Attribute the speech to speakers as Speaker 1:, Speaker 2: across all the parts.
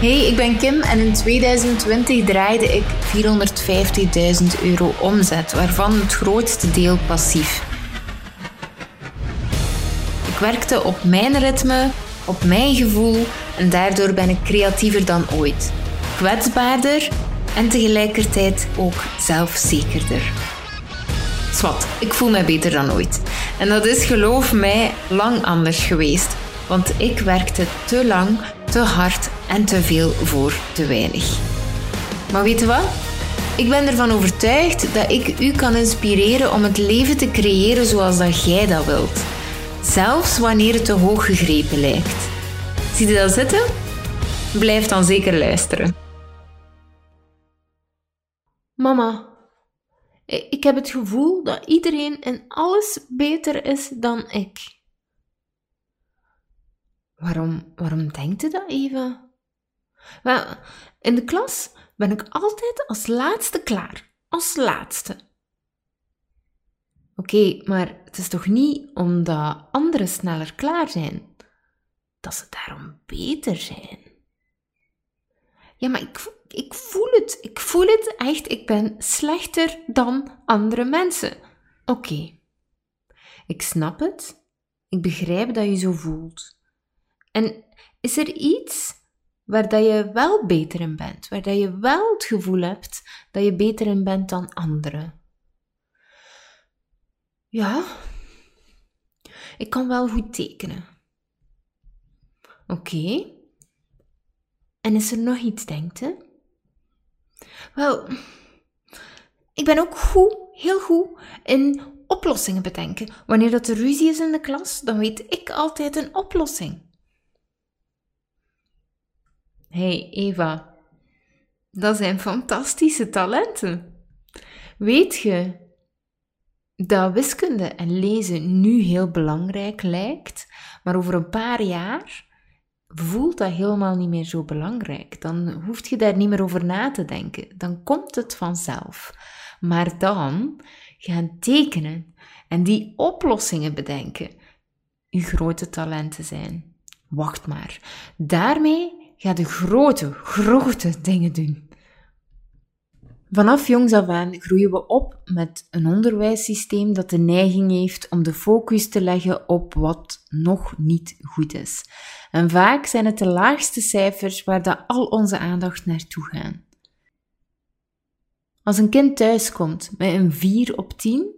Speaker 1: Hey, ik ben Kim en in 2020 draaide ik 450.000 euro omzet, waarvan het grootste deel passief. Ik werkte op mijn ritme, op mijn gevoel en daardoor ben ik creatiever dan ooit. Kwetsbaarder en tegelijkertijd ook zelfzekerder. Swat, ik voel me beter dan ooit. En dat is, geloof mij, lang anders geweest. Want ik werkte te lang, te hard en te veel voor te weinig. Maar weet je wat? Ik ben ervan overtuigd dat ik u kan inspireren om het leven te creëren zoals dat jij dat wilt. Zelfs wanneer het te hoog gegrepen lijkt. Zie je dat zitten? Blijf dan zeker luisteren.
Speaker 2: Mama, ik heb het gevoel dat iedereen in alles beter is dan ik.
Speaker 1: Waarom, waarom denkt u dat, Eva?
Speaker 2: Wel, in de klas ben ik altijd als laatste klaar. Als laatste.
Speaker 1: Oké, maar het is toch niet omdat anderen sneller klaar zijn, dat ze daarom beter zijn?
Speaker 2: Ja, maar ik, ik voel het. Ik voel het echt. Ik ben slechter dan andere mensen.
Speaker 1: Oké. Ik snap het. Ik begrijp dat je zo voelt. En is er iets waar dat je wel beter in bent? Waar dat je wel het gevoel hebt dat je beter in bent dan anderen?
Speaker 2: Ja. Ik kan wel goed tekenen.
Speaker 1: Oké. En is er nog iets, denkt u?
Speaker 2: Wel, ik ben ook goed, heel goed in oplossingen bedenken. Wanneer dat er ruzie is in de klas, dan weet ik altijd een oplossing.
Speaker 1: Hey Eva, dat zijn fantastische talenten. Weet je dat wiskunde en lezen nu heel belangrijk lijkt, maar over een paar jaar voelt dat helemaal niet meer zo belangrijk. Dan hoef je daar niet meer over na te denken. Dan komt het vanzelf. Maar dan gaan tekenen en die oplossingen bedenken uw grote talenten zijn. Wacht maar. Daarmee ga je grote, grote dingen doen. Vanaf jongs af aan groeien we op met een onderwijssysteem dat de neiging heeft om de focus te leggen op wat nog niet goed is. En vaak zijn het de laagste cijfers waar dat al onze aandacht naartoe gaan. Als een kind thuiskomt met een 4 op 10,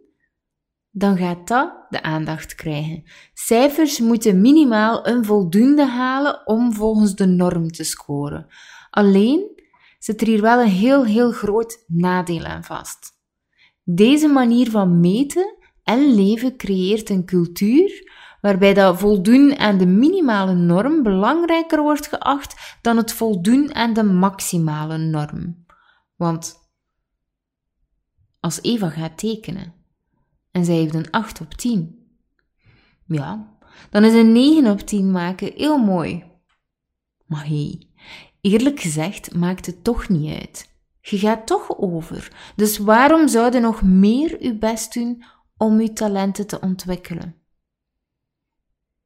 Speaker 1: dan gaat dat de aandacht krijgen. Cijfers moeten minimaal een voldoende halen om volgens de norm te scoren. Alleen zit er hier wel een heel, heel groot nadeel aan vast. Deze manier van meten en leven creëert een cultuur waarbij dat voldoen aan de minimale norm belangrijker wordt geacht dan het voldoen aan de maximale norm. Want als Eva gaat tekenen en zij heeft een 8 op 10, ja, dan is een 9 op 10 maken heel mooi. Maar hey, Eerlijk gezegd maakt het toch niet uit. Je gaat toch over. Dus waarom zou je nog meer je best doen om je talenten te ontwikkelen?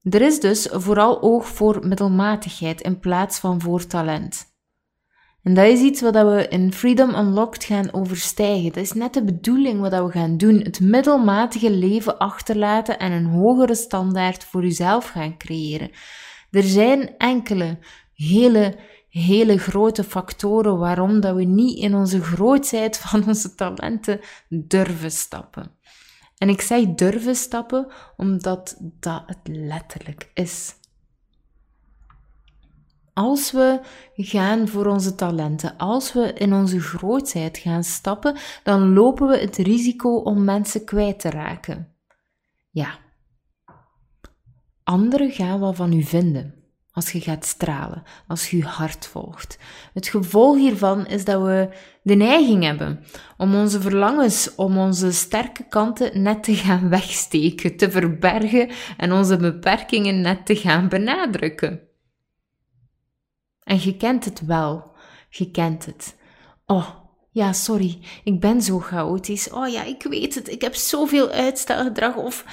Speaker 1: Er is dus vooral oog voor middelmatigheid in plaats van voor talent. En dat is iets wat we in Freedom Unlocked gaan overstijgen. Dat is net de bedoeling wat we gaan doen. Het middelmatige leven achterlaten en een hogere standaard voor jezelf gaan creëren. Er zijn enkele hele hele grote factoren waarom dat we niet in onze grootheid van onze talenten durven stappen. En ik zeg durven stappen omdat dat het letterlijk is. Als we gaan voor onze talenten, als we in onze grootheid gaan stappen, dan lopen we het risico om mensen kwijt te raken. Ja. Anderen gaan wat van u vinden als je gaat stralen, als je je hart volgt. Het gevolg hiervan is dat we de neiging hebben om onze verlangens, om onze sterke kanten net te gaan wegsteken, te verbergen en onze beperkingen net te gaan benadrukken. En je kent het wel, je kent het. Oh,
Speaker 2: Ja, sorry, ik ben zo chaotisch. Oh ja, ik weet het, ik heb zoveel uitstelgedrag. Of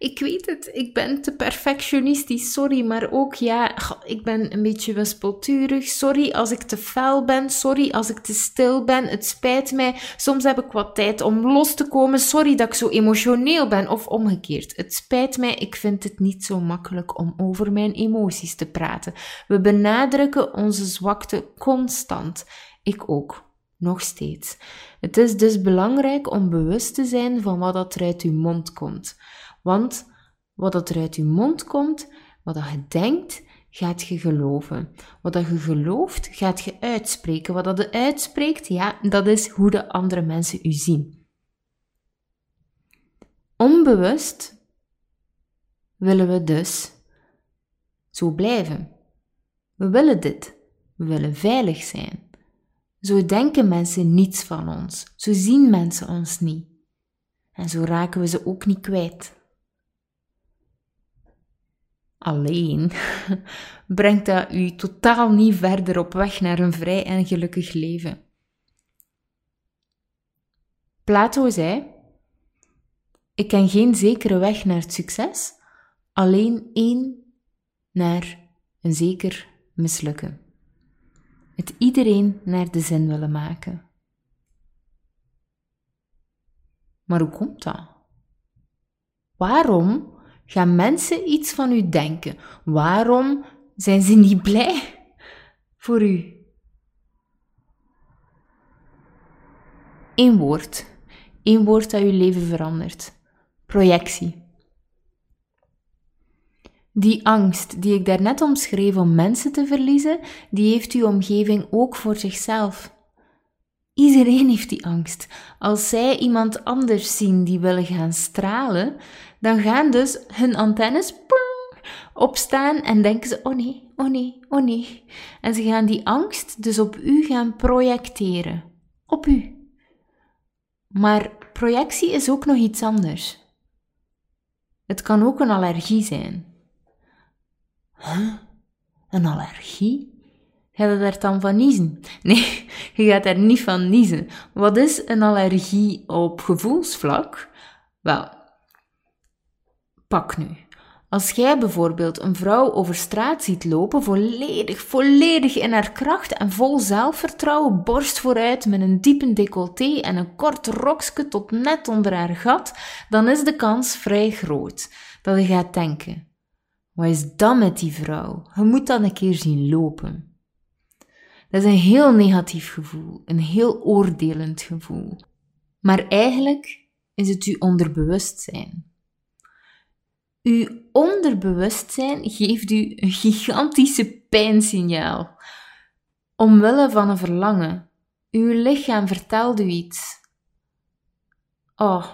Speaker 2: ik weet het, ik ben te perfectionistisch. Sorry, maar ook ja, ik ben een beetje wispelturig. Sorry als ik te fel ben. Sorry als ik te stil ben. Het spijt mij. Soms heb ik wat tijd om los te komen. Sorry dat ik zo emotioneel ben. Of omgekeerd. Het spijt mij, ik vind het niet zo makkelijk om over mijn emoties te praten. We benadrukken onze zwakte constant. Ik ook nog steeds. Het is dus belangrijk om bewust te zijn van wat er uit uw mond komt. Want wat er uit uw mond komt, wat je denkt, gaat je geloven. Wat je gelooft, gaat je uitspreken. Wat dat je uitspreekt, ja, dat is hoe de andere mensen u zien. Onbewust willen we dus zo blijven. We willen dit. We willen veilig zijn. Zo denken mensen niets van ons. Zo zien mensen ons niet. En zo raken we ze ook niet kwijt. Alleen brengt dat u totaal niet verder op weg naar een vrij en gelukkig leven. Plato zei: Ik ken geen zekere weg naar het succes, alleen één naar een zeker mislukken het iedereen naar de zin willen maken. Maar hoe komt dat? Waarom gaan mensen iets van u denken? Waarom zijn ze niet blij voor u? Eén woord. Eén woord dat uw leven verandert. Projectie. Die angst die ik daarnet omschreef om mensen te verliezen, die heeft uw omgeving ook voor zichzelf. Iedereen heeft die angst. Als zij iemand anders zien die willen gaan stralen, dan gaan dus hun antennes opstaan en denken ze: oh nee, oh nee, oh nee. En ze gaan die angst dus op u gaan projecteren. Op u. Maar projectie is ook nog iets anders. Het kan ook een allergie zijn. Huh? Een allergie? Ga je daar dan van niezen? Nee, je gaat er niet van niezen. Wat is een allergie op gevoelsvlak? Wel, pak nu. Als jij bijvoorbeeld een vrouw over straat ziet lopen, volledig, volledig in haar kracht en vol zelfvertrouwen, borst vooruit met een diepe decolleté en een kort rokje tot net onder haar gat, dan is de kans vrij groot dat je gaat denken: wat is dat met die vrouw? Je moet dat een keer zien lopen. Dat is een heel negatief gevoel, een heel oordelend gevoel. Maar eigenlijk is het uw onderbewustzijn. Uw onderbewustzijn geeft u een gigantische pijnsignaal. Omwille van een verlangen. Uw lichaam vertelt u iets. Oh,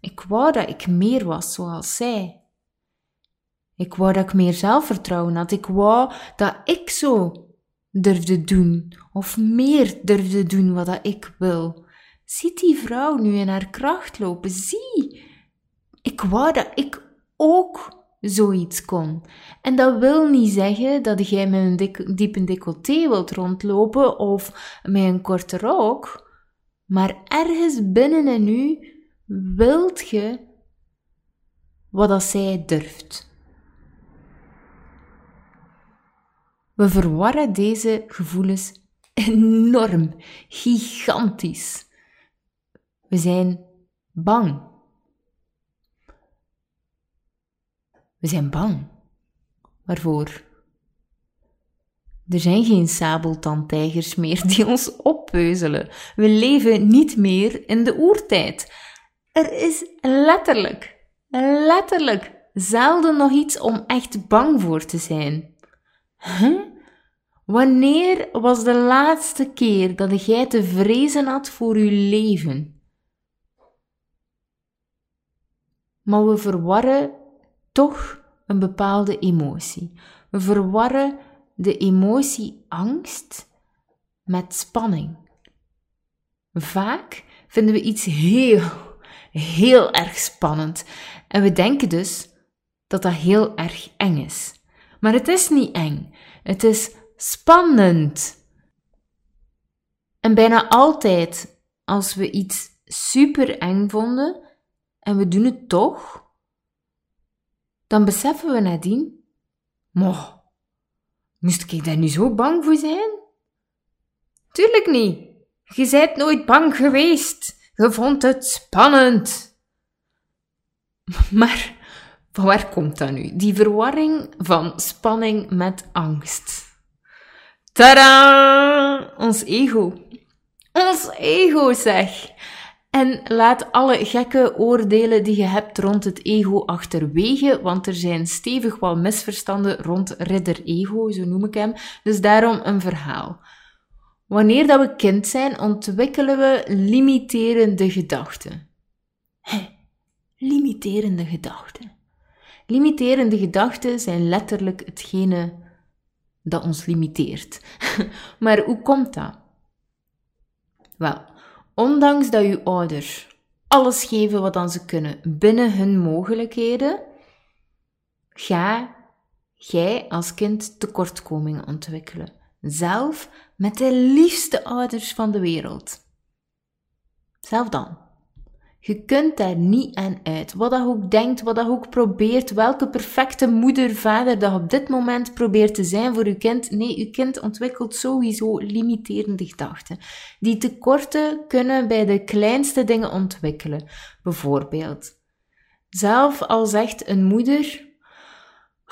Speaker 2: ik wou dat ik meer was zoals zij. Ik wou dat ik meer zelfvertrouwen had. Ik wou dat ik zo durfde doen, of meer durfde doen wat dat ik wil. Ziet die vrouw nu in haar kracht lopen? Zie! Ik wou dat ik ook zoiets kon. En dat wil niet zeggen dat jij met een dik, diepe decolleté wilt rondlopen of met een korte rok, maar ergens binnen in u wilt je wat dat zij durft. We verwarren deze gevoelens enorm, gigantisch. We zijn bang. We zijn bang. Waarvoor? Er zijn geen sabeltandtijgers meer die ons oppeuzelen. We leven niet meer in de oertijd. Er is letterlijk, letterlijk zelden nog iets om echt bang voor te zijn. Huh? Wanneer was de laatste keer dat jij te vrezen had voor je leven? Maar we verwarren toch een bepaalde emotie. We verwarren de emotie angst met spanning. Vaak vinden we iets heel, heel erg spannend en we denken dus dat dat heel erg eng is. Maar het is niet eng. Het is spannend. En bijna altijd, als we iets super eng vonden en we doen het toch, dan beseffen we nadien, moh, moest ik daar nu zo bang voor zijn? Tuurlijk niet. Je bent nooit bang geweest. Je vond het spannend. Maar van waar komt dat nu? Die verwarring van spanning met angst. Tada! Ons ego. Ons ego, zeg. En laat alle gekke oordelen die je hebt rond het ego achterwege, want er zijn stevig wat misverstanden rond ridder ego, zo noem ik hem. Dus daarom een verhaal. Wanneer dat we kind zijn, ontwikkelen we limiterende gedachten. limiterende gedachten. Limiterende gedachten zijn letterlijk hetgene dat ons limiteert. maar hoe komt dat? Wel, ondanks dat uw ouders alles geven wat dan ze kunnen binnen hun mogelijkheden, ga jij als kind tekortkomingen ontwikkelen. Zelf met de liefste ouders van de wereld. Zelf dan. Je kunt daar niet aan uit. Wat dat ook denkt, wat dat ook probeert, welke perfecte moeder, vader dat op dit moment probeert te zijn voor uw kind. Nee, uw kind ontwikkelt sowieso limiterende gedachten. Die tekorten kunnen bij de kleinste dingen ontwikkelen. Bijvoorbeeld, zelf al zegt een moeder,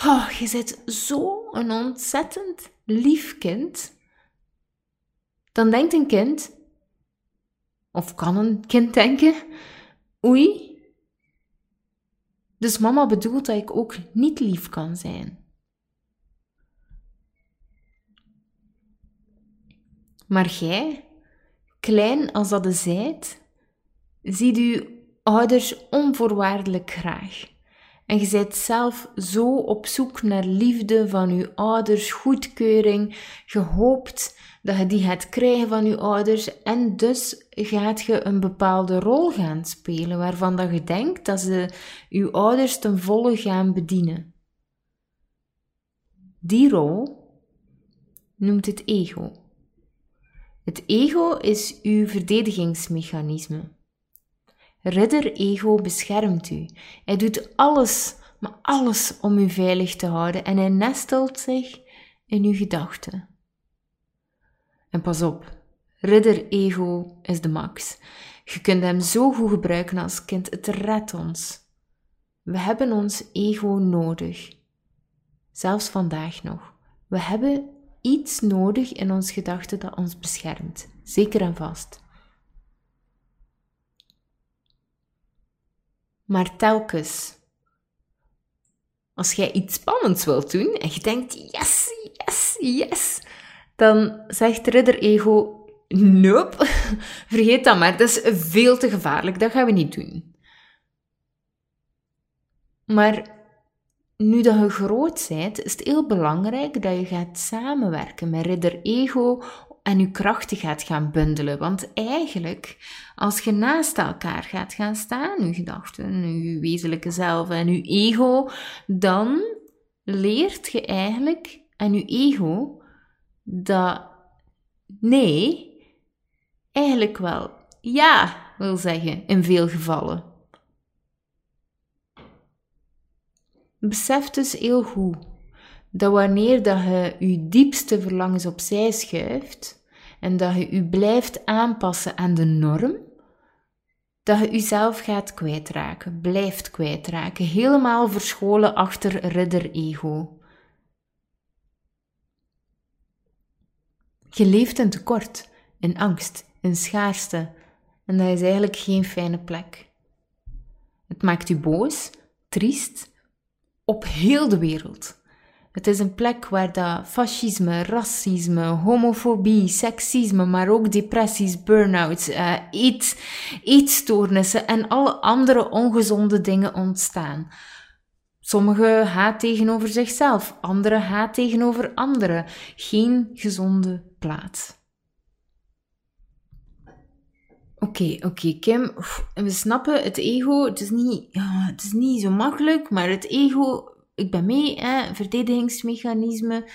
Speaker 2: oh, je bent zo een ontzettend lief kind. Dan denkt een kind, of kan een kind denken, Oei. Dus mama bedoelt dat ik ook niet lief kan zijn. Maar jij, klein als dat de zijt, ziet uw ouders onvoorwaardelijk graag. En je bent zelf zo op zoek naar liefde van uw ouders, goedkeuring. Je hoopt dat je die gaat krijgen van je ouders en dus gaat je een bepaalde rol gaan spelen waarvan dat je denkt dat ze je ouders ten volle gaan bedienen. Die rol noemt het ego. Het ego is uw verdedigingsmechanisme. Ridder ego beschermt u. Hij doet alles, maar alles om u veilig te houden en hij nestelt zich in uw gedachten. En pas op, ridder ego is de max. Je kunt hem zo goed gebruiken als kind, het redt ons. We hebben ons ego nodig. Zelfs vandaag nog. We hebben iets nodig in ons gedachten dat ons beschermt. Zeker en vast. Maar telkens, als jij iets spannends wilt doen en je denkt, yes, yes, yes, dan zegt ridder ego, nope, vergeet dat maar, dat is veel te gevaarlijk, dat gaan we niet doen. Maar nu dat je groot bent, is het heel belangrijk dat je gaat samenwerken met ridder ego en je krachten gaat gaan bundelen. Want eigenlijk, als je naast elkaar gaat gaan staan, je gedachten, je wezenlijke zelf en je ego, dan leert je eigenlijk aan je ego dat nee eigenlijk wel ja wil zeggen in veel gevallen. Besef dus heel goed dat wanneer dat je je diepste verlangens opzij schuift en dat je je blijft aanpassen aan de norm, dat je jezelf gaat kwijtraken, blijft kwijtraken, helemaal verscholen achter ridder-ego. Je leeft in tekort, in angst, in schaarste, en dat is eigenlijk geen fijne plek. Het maakt u boos, triest, op heel de wereld. Het is een plek waar dat fascisme, racisme, homofobie, seksisme, maar ook depressies, burn-outs, uh, eet, eetstoornissen en alle andere ongezonde dingen ontstaan. Sommige haat tegenover zichzelf, andere haat tegenover anderen. Geen gezonde plaats. Oké, oké, Kim. We snappen het ego. Het is, niet, ja, het is niet zo makkelijk, maar het ego ik ben mee, hè, verdedigingsmechanisme.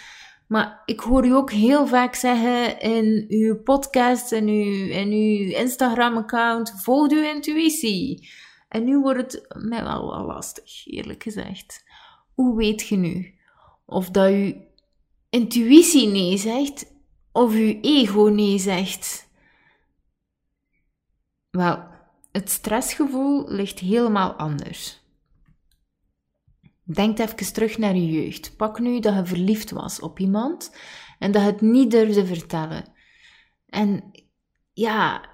Speaker 2: Maar ik hoor u ook heel vaak zeggen in uw podcast en uw, in uw Instagram-account: volg uw intuïtie. En nu wordt het mij wel wel lastig, eerlijk gezegd. Hoe weet je nu of dat uw intuïtie nee zegt of uw ego nee zegt? Wel, het stressgevoel ligt helemaal anders. Denk even terug naar je jeugd. Pak nu dat je verliefd was op iemand en dat je het niet durfde vertellen. En ja,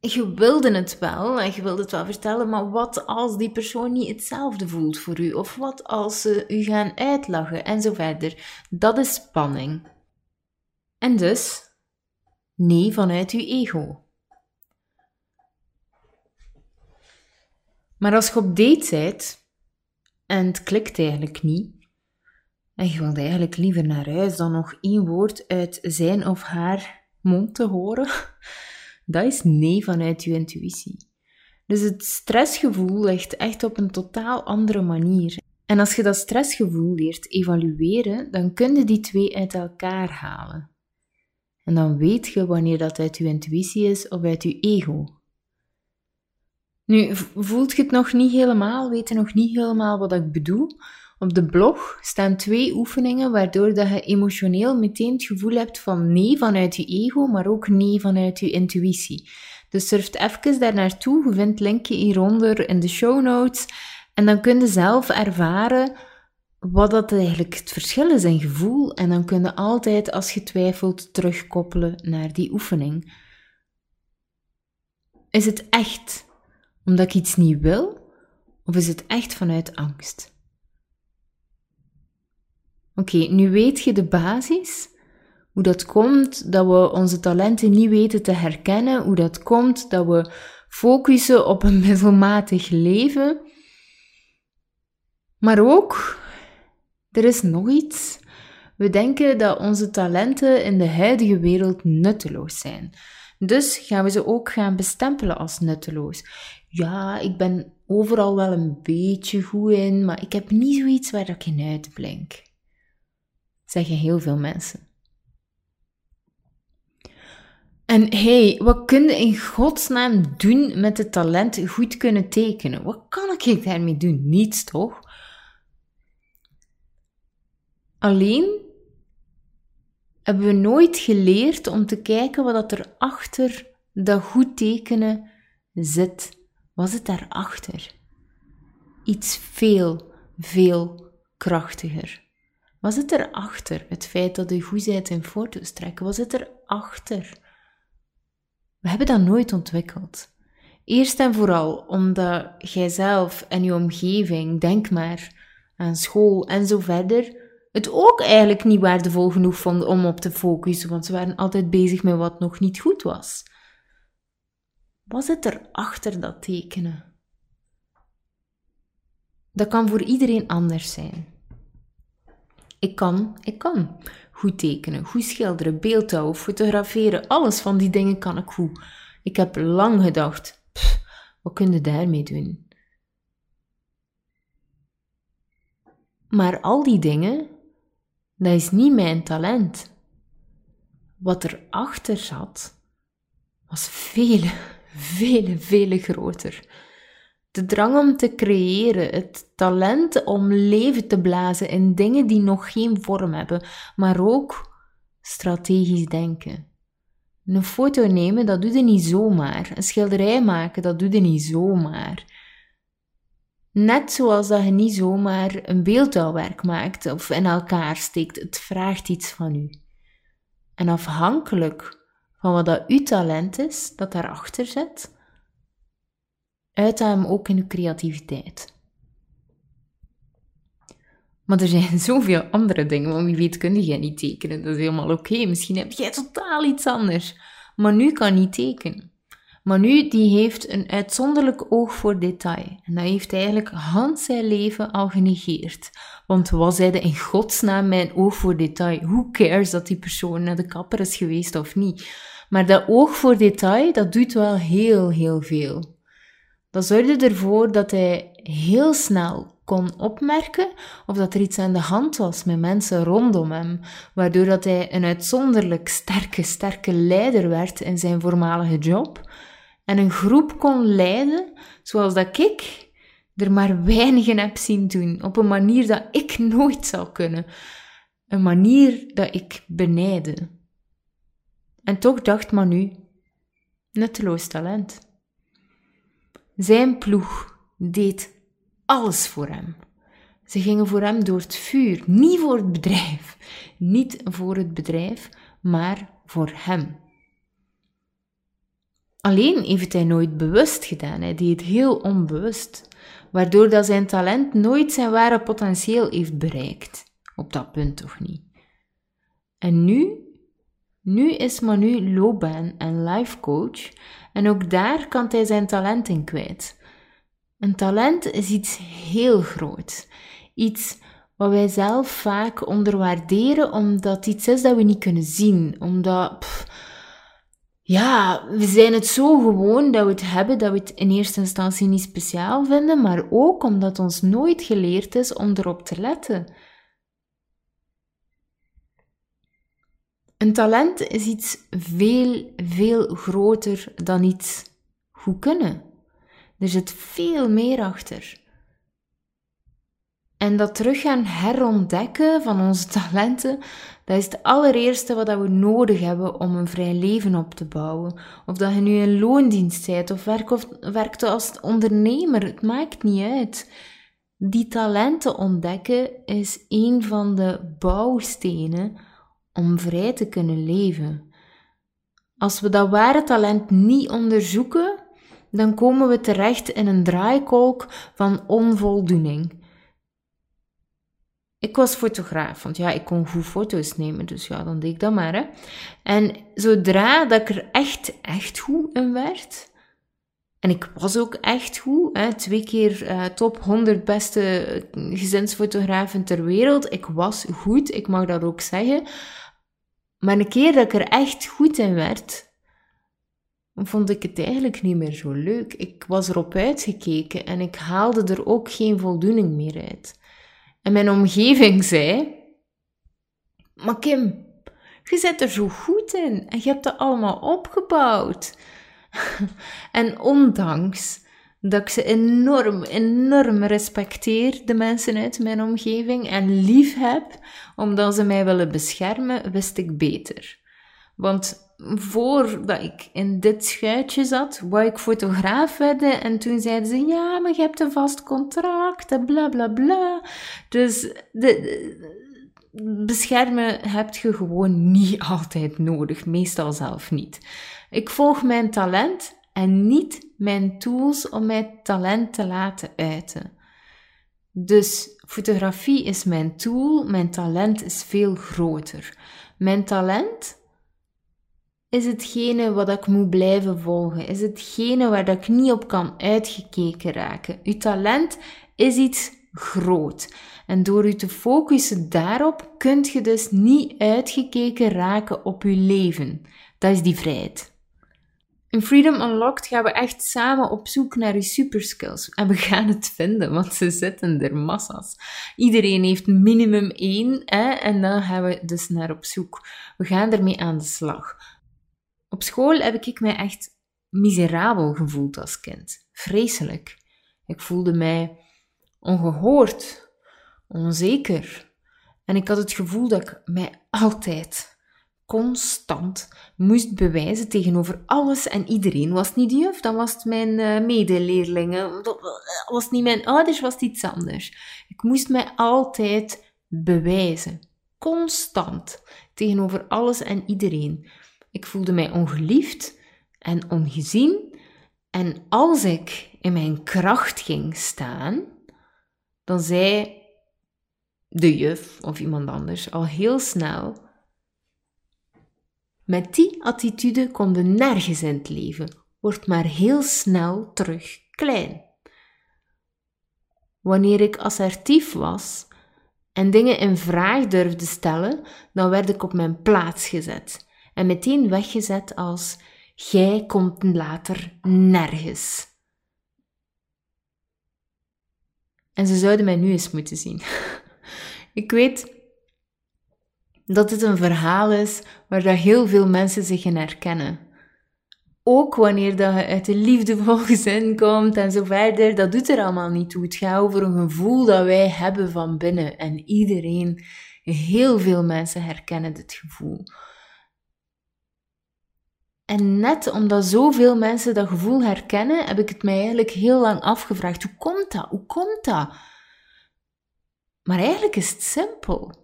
Speaker 2: je wilde het wel en je wilde het wel vertellen, maar wat als die persoon niet hetzelfde voelt voor u? Of wat als ze u gaan uitlachen en zo verder? Dat is spanning. En dus, nee vanuit uw ego. Maar als je op date bent en het klikt eigenlijk niet, en je wilt eigenlijk liever naar huis dan nog één woord uit zijn of haar mond te horen, dat is nee vanuit je intuïtie. Dus het stressgevoel ligt echt op een totaal andere manier. En als je dat stressgevoel leert evalueren, dan kun je die twee uit elkaar halen. En dan weet je wanneer dat uit je intuïtie is of uit je ego. Nu, voelt je het nog niet helemaal, weet je nog niet helemaal wat ik bedoel? Op de blog staan twee oefeningen waardoor dat je emotioneel meteen het gevoel hebt van nee vanuit je ego, maar ook nee vanuit je intuïtie. Dus surf even daar naartoe, je vindt het linkje hieronder in de show notes en dan kun je zelf ervaren wat dat eigenlijk het verschil is in gevoel en dan kun je altijd als je twijfelt terugkoppelen naar die oefening. Is het echt omdat ik iets niet wil? Of is het echt vanuit angst? Oké, nu weet je de basis. Hoe dat komt dat we onze talenten niet weten te herkennen. Hoe dat komt dat we focussen op een middelmatig leven. Maar ook, er is nog iets. We denken dat onze talenten in de huidige wereld nutteloos zijn. Dus gaan we ze ook gaan bestempelen als nutteloos ja, ik ben overal wel een beetje goed in, maar ik heb niet zoiets waar ik in uitblink. Zeggen heel veel mensen. En hey, wat kun je in godsnaam doen met het talent goed kunnen tekenen? Wat kan ik daarmee doen? Niets toch? Alleen hebben we nooit geleerd om te kijken wat er achter dat goed tekenen zit was het daarachter? Iets veel, veel krachtiger. Was het erachter, het feit dat je goed bent in foto's trekken? Was het erachter? We hebben dat nooit ontwikkeld. Eerst en vooral omdat jijzelf en je omgeving, denk maar aan school en zo verder, het ook eigenlijk niet waardevol genoeg vonden om op te focussen, want ze waren altijd bezig met wat nog niet goed was. Wat zit er achter dat tekenen? Dat kan voor iedereen anders zijn. Ik kan, ik kan goed tekenen, goed schilderen, beeldhouwen, fotograferen, alles van die dingen kan ik goed. Ik heb lang gedacht, wat kun je daarmee doen? Maar al die dingen, dat is niet mijn talent. Wat erachter zat, was vele, vele, vele groter. De drang om te creëren, het talent om leven te blazen in dingen die nog geen vorm hebben, maar ook strategisch denken. Een foto nemen, dat doe je niet zomaar. Een schilderij maken, dat doe je niet zomaar. Net zoals dat je niet zomaar een beeldhouwwerk maakt of in elkaar steekt, het vraagt iets van u. En afhankelijk van wat dat uw talent is, dat daarachter zit, uit hem ook in uw creativiteit. Maar er zijn zoveel andere dingen, want wie weet kun je niet tekenen. Dat is helemaal oké. Misschien heb jij totaal iets anders. Maar nu kan niet tekenen. Maar nu, die heeft een uitzonderlijk oog voor detail. En dat heeft eigenlijk Hans zijn leven al genegeerd. Want was hij in godsnaam mijn oog voor detail? Who cares dat die persoon naar de kapper is geweest of niet? Maar dat oog voor detail, dat doet wel heel, heel veel. Dat zorgde ervoor dat hij heel snel kon opmerken of dat er iets aan de hand was met mensen rondom hem, waardoor dat hij een uitzonderlijk sterke, sterke leider werd in zijn voormalige job en een groep kon leiden zoals dat ik er maar weinigen heb zien doen, op een manier dat ik nooit zou kunnen, een manier dat ik benijde. En toch dacht Manu, nutteloos talent. Zijn ploeg deed alles voor hem. Ze gingen voor hem door het vuur, niet voor het bedrijf. Niet voor het bedrijf, maar voor hem. Alleen heeft hij nooit bewust gedaan, hij deed het heel onbewust, waardoor dat zijn talent nooit zijn ware potentieel heeft bereikt. Op dat punt toch niet. En nu, nu is Manu loopbaan en life coach en ook daar kan hij zijn talent in kwijt. Een talent is iets heel groot. Iets wat wij zelf vaak onderwaarderen omdat iets is dat we niet kunnen zien. Omdat, ja, we zijn het zo gewoon dat we het hebben, dat we het in eerste instantie niet speciaal vinden, maar ook omdat ons nooit geleerd is om erop te letten. Een talent is iets veel, veel groter dan iets goed kunnen. Er zit veel meer achter. En dat terug gaan herontdekken van onze talenten, dat is het allereerste wat we nodig hebben om een vrij leven op te bouwen. Of dat je nu in loondienst bent of, werkt of werkt als ondernemer, het maakt niet uit. Die talenten ontdekken is een van de bouwstenen om vrij te kunnen leven. Als we dat ware talent niet onderzoeken, dan komen we terecht in een draaikolk van onvoldoening. Ik was fotograaf, want ja, ik kon goed foto's nemen, dus ja, dan deed ik dat maar. Hè. En zodra dat ik er echt, echt goed in werd, en ik was ook echt goed, hè, twee keer uh, top 100 beste gezinsfotografen ter wereld, ik was goed, ik mag dat ook zeggen. Maar een keer dat ik er echt goed in werd, vond ik het eigenlijk niet meer zo leuk. Ik was erop uitgekeken en ik haalde er ook geen voldoening meer uit. En mijn omgeving zei: Maar Kim, je zit er zo goed in en je hebt dat allemaal opgebouwd. en ondanks dat ik ze enorm, enorm respecteer, de mensen uit mijn omgeving, en lief heb, omdat ze mij willen beschermen, wist ik beter. Want voordat ik in dit schuitje zat, wou ik fotograaf werden. En toen zeiden ze, ja, maar je hebt een vast contract en bla bla bla. Dus de, beschermen heb je gewoon niet altijd nodig, meestal zelf niet. Ik volg mijn talent en niet mijn tools om mijn talent te laten uiten. Dus fotografie is mijn tool, mijn talent is veel groter. Mijn talent is hetgene wat ik moet blijven volgen, is hetgene waar ik niet op kan uitgekeken raken. Uw talent is iets groot. En door u te focussen daarop, kunt je dus niet uitgekeken raken op uw leven. Dat is die vrijheid. In Freedom Unlocked gaan we echt samen op zoek naar uw superskills. En we gaan het vinden, want ze zitten er massa's. Iedereen heeft minimum één, hè, en dan gaan we dus naar op zoek. We gaan ermee aan de slag. Op school heb ik mij echt miserabel gevoeld als kind. Vreselijk. Ik voelde mij ongehoord, onzeker. En ik had het gevoel dat ik mij altijd, constant, moest bewijzen tegenover alles en iedereen. Was het niet de juf, dan was het mijn uh, medeleerlingen. Was het niet mijn ouders, was het iets anders. Ik moest mij altijd bewijzen. Constant. Tegenover alles en iedereen. Ik voelde mij ongeliefd en ongezien. En als ik in mijn kracht ging staan, dan zei de juf of iemand anders al heel snel: Met die attitude kon je nergens in het leven, word maar heel snel terug klein. Wanneer ik assertief was en dingen in vraag durfde stellen, dan werd ik op mijn plaats gezet en meteen weggezet als Gij komt later nergens. En ze zouden mij nu eens moeten zien. ik weet dat het een verhaal is waar dat heel veel mensen zich in herkennen. Ook wanneer dat je uit een liefdevol gezin komt en zo verder, dat doet er allemaal niet toe. Het gaat over een gevoel dat wij hebben van binnen. En iedereen, heel veel mensen herkennen dit gevoel. En net omdat zoveel mensen dat gevoel herkennen, heb ik het mij eigenlijk heel lang afgevraagd. Hoe komt dat? Hoe komt dat? Maar eigenlijk is het simpel.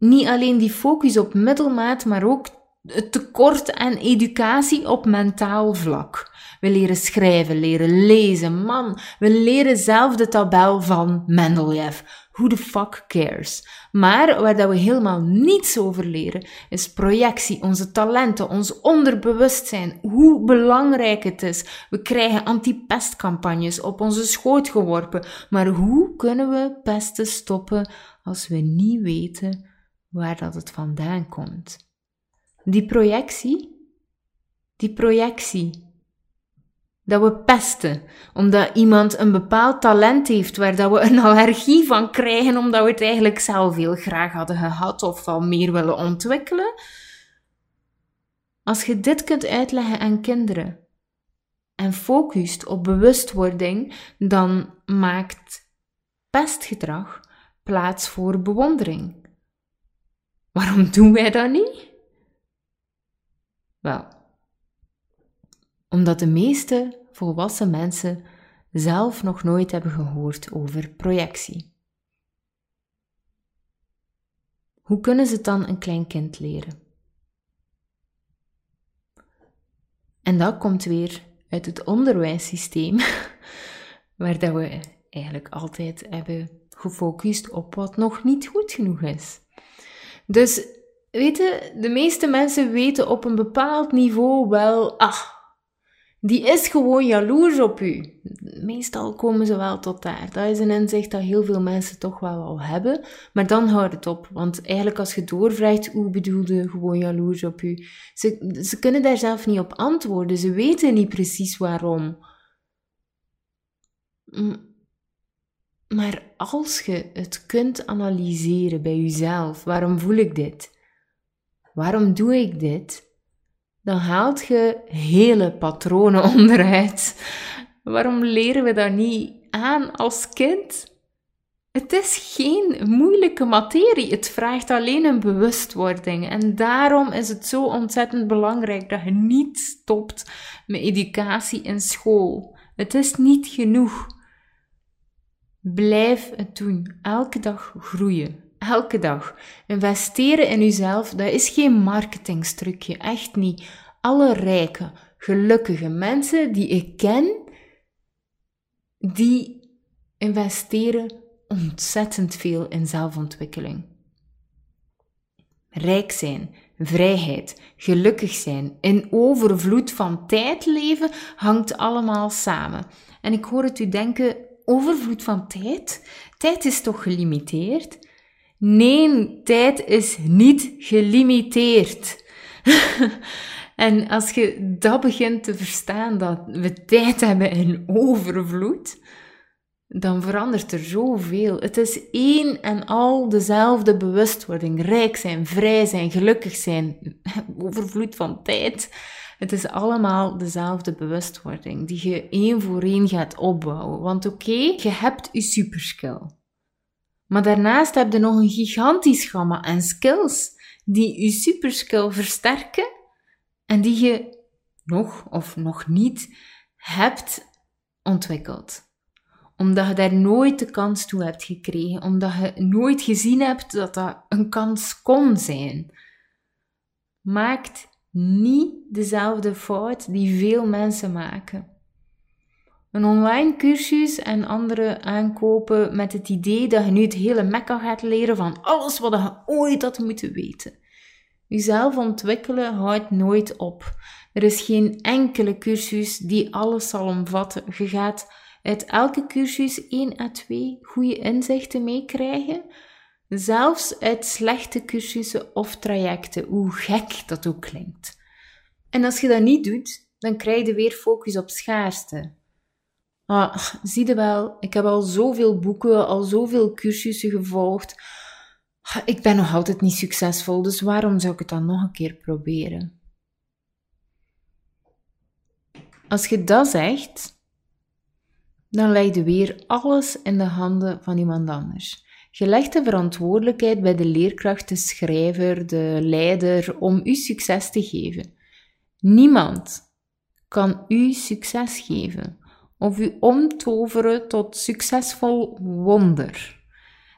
Speaker 2: Niet alleen die focus op middelmaat, maar ook het tekort aan educatie op mentaal vlak. We leren schrijven, leren lezen, man. We leren zelf de tabel van Mendeleev. Who the fuck cares? Maar waar dat we helemaal niets over leren, is projectie, onze talenten, ons onderbewustzijn, hoe belangrijk het is. We krijgen antipestcampagnes op onze schoot geworpen, maar hoe kunnen we pesten stoppen als we niet weten waar dat het vandaan komt? Die projectie, die projectie, dat we pesten, omdat iemand een bepaald talent heeft waar dat we een allergie van krijgen, omdat we het eigenlijk zelf heel graag hadden gehad of al meer willen ontwikkelen. Als je dit kunt uitleggen aan kinderen en focust op bewustwording, dan maakt pestgedrag plaats voor bewondering. Waarom doen wij dat niet? Wel, omdat de meeste volwassen mensen zelf nog nooit hebben gehoord over projectie. Hoe kunnen ze dan een klein kind leren? En dat komt weer uit het onderwijssysteem, waar dat we eigenlijk altijd hebben gefocust op wat nog niet goed genoeg is. Dus weten, de meeste mensen weten op een bepaald niveau wel, ah, die is gewoon jaloers op u. Meestal komen ze wel tot daar. Dat is een inzicht dat heel veel mensen toch wel al hebben. Maar dan houdt het op. Want eigenlijk als je doorvraagt, hoe bedoelde gewoon jaloers op u? Ze, ze kunnen daar zelf niet op antwoorden. Ze weten niet precies waarom. Maar als je het kunt analyseren bij jezelf, waarom voel ik dit? Waarom doe ik dit? dan haalt je hele patronen onderuit. Waarom leren we dat niet aan als kind? Het is geen moeilijke materie, het vraagt alleen een bewustwording. En daarom is het zo ontzettend belangrijk dat je niet stopt met educatie in school. Het is niet genoeg. Blijf het doen, elke dag groeien elke dag. Investeren in uzelf, dat is geen marketingstrucje, echt niet. Alle rijke, gelukkige mensen die ik ken, die investeren ontzettend veel in zelfontwikkeling. Rijk zijn, vrijheid, gelukkig zijn, in overvloed van tijd leven, hangt allemaal samen. En ik hoor het u denken, overvloed van tijd? Tijd is toch gelimiteerd? Nee, tijd is niet gelimiteerd. en als je dat begint te verstaan, dat we tijd hebben in overvloed, dan verandert er zoveel. Het is één en al dezelfde bewustwording. Rijk zijn, vrij zijn, gelukkig zijn, overvloed van tijd. Het is allemaal dezelfde bewustwording die je één voor één gaat opbouwen. Want oké, je hebt je superskill. Maar daarnaast heb je nog een gigantisch gamma aan skills die je superskill versterken en die je nog of nog niet hebt ontwikkeld. Omdat je daar nooit de kans toe hebt gekregen, omdat je nooit gezien hebt dat dat een kans kon zijn. Maakt niet dezelfde fout die veel mensen maken een online cursus en andere aankopen met het idee dat je nu het hele mekka gaat leren van alles wat je ooit had moeten weten. Jezelf ontwikkelen houdt nooit op. Er is geen enkele cursus die alles zal omvatten. Je gaat uit elke cursus 1 à 2 goede inzichten meekrijgen. Zelfs uit slechte cursussen of trajecten, hoe gek dat ook klinkt. En als je dat niet doet, dan krijg je weer focus op schaarste. Ah, zie je wel, ik heb al zoveel boeken, al zoveel cursussen gevolgd. Ah, ik ben nog altijd niet succesvol, dus waarom zou ik het dan nog een keer proberen? Als je dat zegt, dan leg je weer alles in de handen van iemand anders. Je de verantwoordelijkheid bij de leerkracht, de schrijver, de leider om u succes te geven. Niemand kan u succes geven of u omtoveren tot succesvol wonder.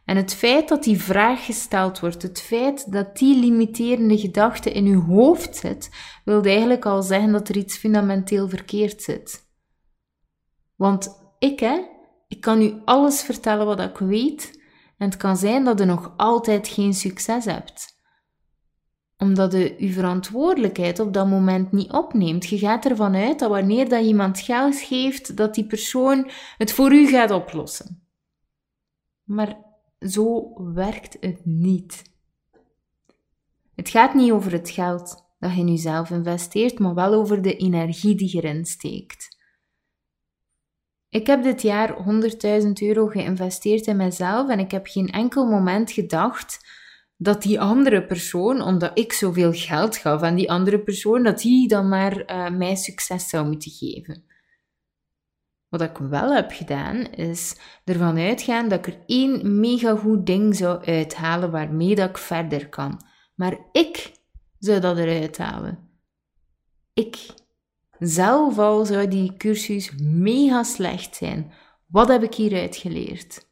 Speaker 2: En het feit dat die vraag gesteld wordt, het feit dat die limiterende gedachte in uw hoofd zit, wil eigenlijk al zeggen dat er iets fundamenteel verkeerd zit. Want ik, hè, ik kan u alles vertellen wat ik weet, en het kan zijn dat u nog altijd geen succes hebt. Omdat u uw verantwoordelijkheid op dat moment niet opneemt. Je gaat ervan uit dat wanneer dat iemand geld geeft, dat die persoon het voor u gaat oplossen. Maar zo werkt het niet. Het gaat niet over het geld dat je in jezelf investeert, maar wel over de energie die je erin steekt. Ik heb dit jaar 100.000 euro geïnvesteerd in mezelf en ik heb geen enkel moment gedacht dat die andere persoon, omdat ik zoveel geld gaf aan die andere persoon, dat die dan maar uh, mij succes zou moeten geven. Wat ik wel heb gedaan, is ervan uitgaan dat ik er één mega goed ding zou uithalen waarmee dat ik verder kan. Maar ik zou dat eruit halen. Ik. Zelf al zou die cursus mega slecht zijn. Wat heb ik hieruit geleerd?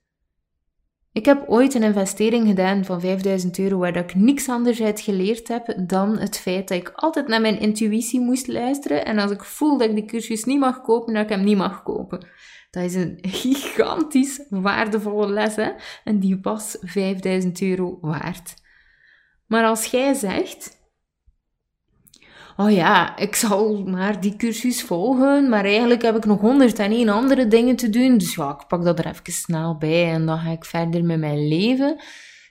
Speaker 2: Ik heb ooit een investering gedaan van 5000 euro waar ik niks anders uit geleerd heb dan het feit dat ik altijd naar mijn intuïtie moest luisteren en als ik voel dat ik die cursus niet mag kopen, dat ik hem niet mag kopen. Dat is een gigantisch waardevolle les hè? en die was 5000 euro waard. Maar als jij zegt, oh ja, ik zal maar die cursus volgen, maar eigenlijk heb ik nog 101 andere dingen te doen, dus ja, ik pak dat er even snel bij en dan ga ik verder met mijn leven.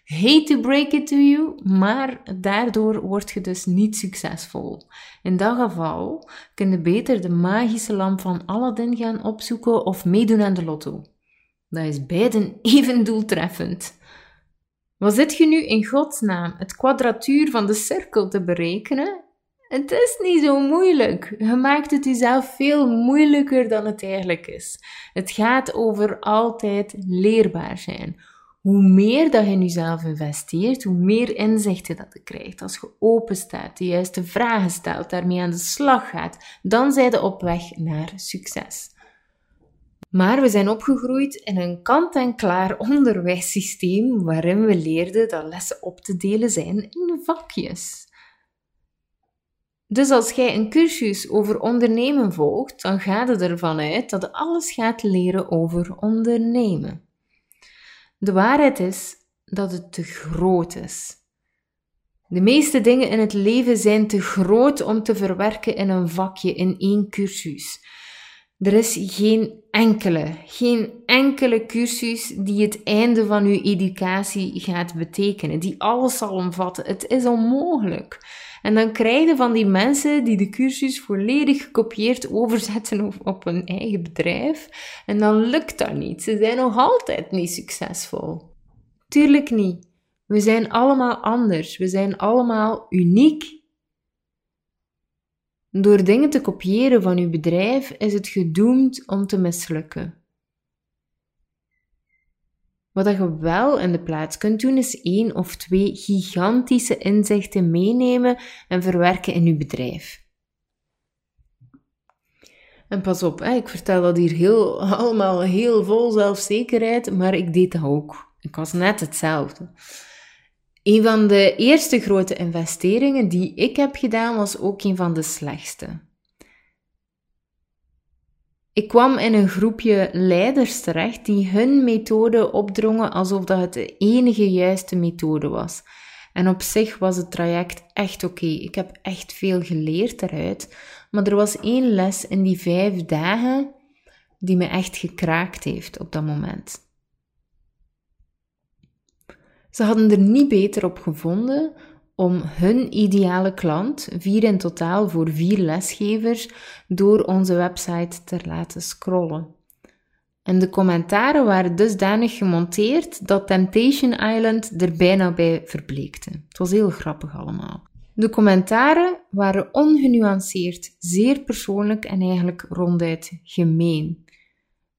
Speaker 2: Hate to break it to you, maar daardoor word je dus niet succesvol. In dat geval kun je beter de magische lamp van Aladdin gaan opzoeken of meedoen aan de lotto. Dat is beiden even doeltreffend. Wat zit je nu in godsnaam het kwadratuur van de cirkel te berekenen het is niet zo moeilijk. Je maakt het jezelf veel moeilijker dan het eigenlijk is. Het gaat over altijd leerbaar zijn. Hoe meer dat je in jezelf investeert, hoe meer inzichten dat je krijgt. Als je open staat, de juiste vragen stelt, daarmee aan de slag gaat, dan zijn je op weg naar succes. Maar we zijn opgegroeid in een kant-en-klaar onderwijssysteem waarin we leerden dat lessen op te delen zijn in vakjes. Dus als jij een cursus over ondernemen volgt, dan gaat het ervan uit dat alles gaat leren over ondernemen. De waarheid is dat het te groot is. De meeste dingen in het leven zijn te groot om te verwerken in een vakje, in één cursus. Er is geen enkele, geen enkele cursus die het einde van uw educatie gaat betekenen, die alles zal omvatten. Het is onmogelijk. En dan krijg je van die mensen die de cursus volledig gekopieerd overzetten op, op hun eigen bedrijf. En dan lukt dat niet. Ze zijn nog altijd niet succesvol. Tuurlijk niet. We zijn allemaal anders. We zijn allemaal uniek. Door dingen te kopiëren van uw bedrijf is het gedoemd om te mislukken. Wat je wel in de plaats kunt doen, is één of twee gigantische inzichten meenemen en verwerken in je bedrijf. En pas op, ik vertel dat hier heel, allemaal heel vol zelfzekerheid, maar ik deed dat ook. Ik was net hetzelfde. Een van de eerste grote investeringen die ik heb gedaan, was ook een van de slechtste. Ik kwam in een groepje leiders terecht die hun methode opdrongen alsof dat het de enige juiste methode was. En op zich was het traject echt oké. Ik heb echt veel geleerd eruit. Maar er was één les in die vijf dagen die me echt gekraakt heeft op dat moment. Ze hadden er niet beter op gevonden om hun ideale klant, vier in totaal voor vier lesgevers, door onze website te laten scrollen.
Speaker 1: En de commentaren waren dusdanig gemonteerd dat Temptation Island er bijna bij verbleekte. Het was heel grappig allemaal. De commentaren waren ongenuanceerd, zeer persoonlijk en eigenlijk ronduit gemeen.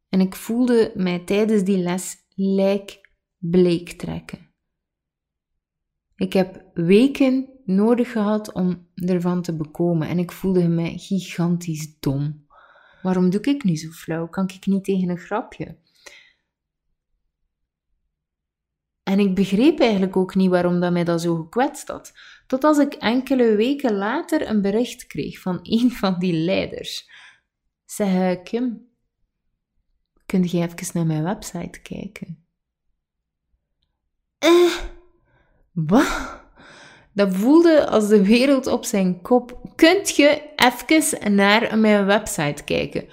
Speaker 1: En ik voelde mij tijdens die les lijk bleek trekken. Ik heb weken nodig gehad om ervan te bekomen en ik voelde me gigantisch dom. Waarom doe ik nu zo flauw? Kan ik niet tegen een grapje? En ik begreep eigenlijk ook niet waarom dat mij dat zo gekwetst had. Tot als ik enkele weken later een bericht kreeg van een van die leiders. Zeg, Kim, kun je even naar mijn website kijken? Eh, Dat voelde als de wereld op zijn kop. Kunt je even naar mijn website kijken?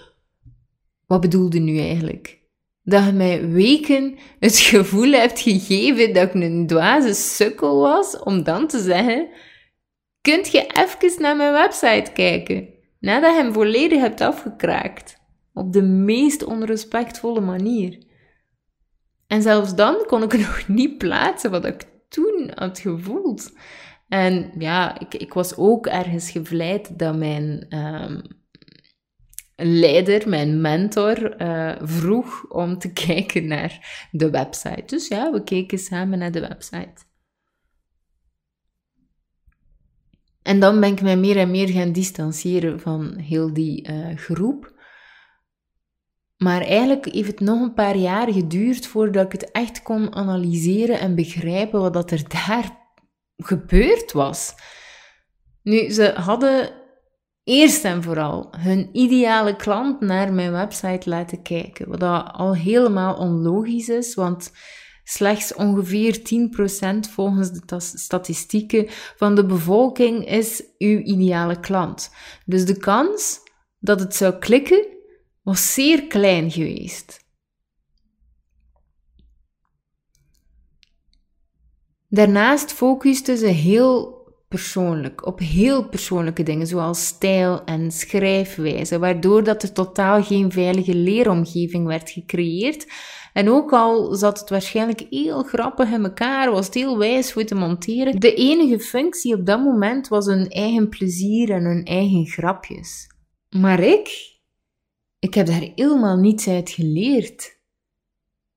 Speaker 1: Wat bedoelde nu eigenlijk? Dat je mij weken het gevoel hebt gegeven dat ik een dwaze sukkel was, om dan te zeggen: Kunt je even naar mijn website kijken? Nadat je hem volledig hebt afgekraakt. Op de meest onrespectvolle manier. En zelfs dan kon ik nog niet plaatsen wat ik toen had gevoeld. En ja, ik, ik was ook ergens gevleid dat mijn um, leider, mijn mentor, uh, vroeg om te kijken naar de website. Dus ja, we keken samen naar de website. En dan ben ik mij meer en meer gaan distancieren van heel die uh, groep. Maar eigenlijk heeft het nog een paar jaar geduurd voordat ik het echt kon analyseren en begrijpen wat dat er daar gebeurd was. Nu, ze hadden eerst en vooral hun ideale klant naar mijn website laten kijken. Wat al helemaal onlogisch is, want slechts ongeveer 10% volgens de statistieken van de bevolking is uw ideale klant. Dus de kans dat het zou klikken was zeer klein geweest. Daarnaast focuste ze heel persoonlijk, op heel persoonlijke dingen, zoals stijl en schrijfwijze, waardoor dat er totaal geen veilige leeromgeving werd gecreëerd. En ook al zat het waarschijnlijk heel grappig in elkaar, was het heel wijs voor te monteren, de enige functie op dat moment was hun eigen plezier en hun eigen grapjes. Maar ik, ik heb daar helemaal niets uit geleerd.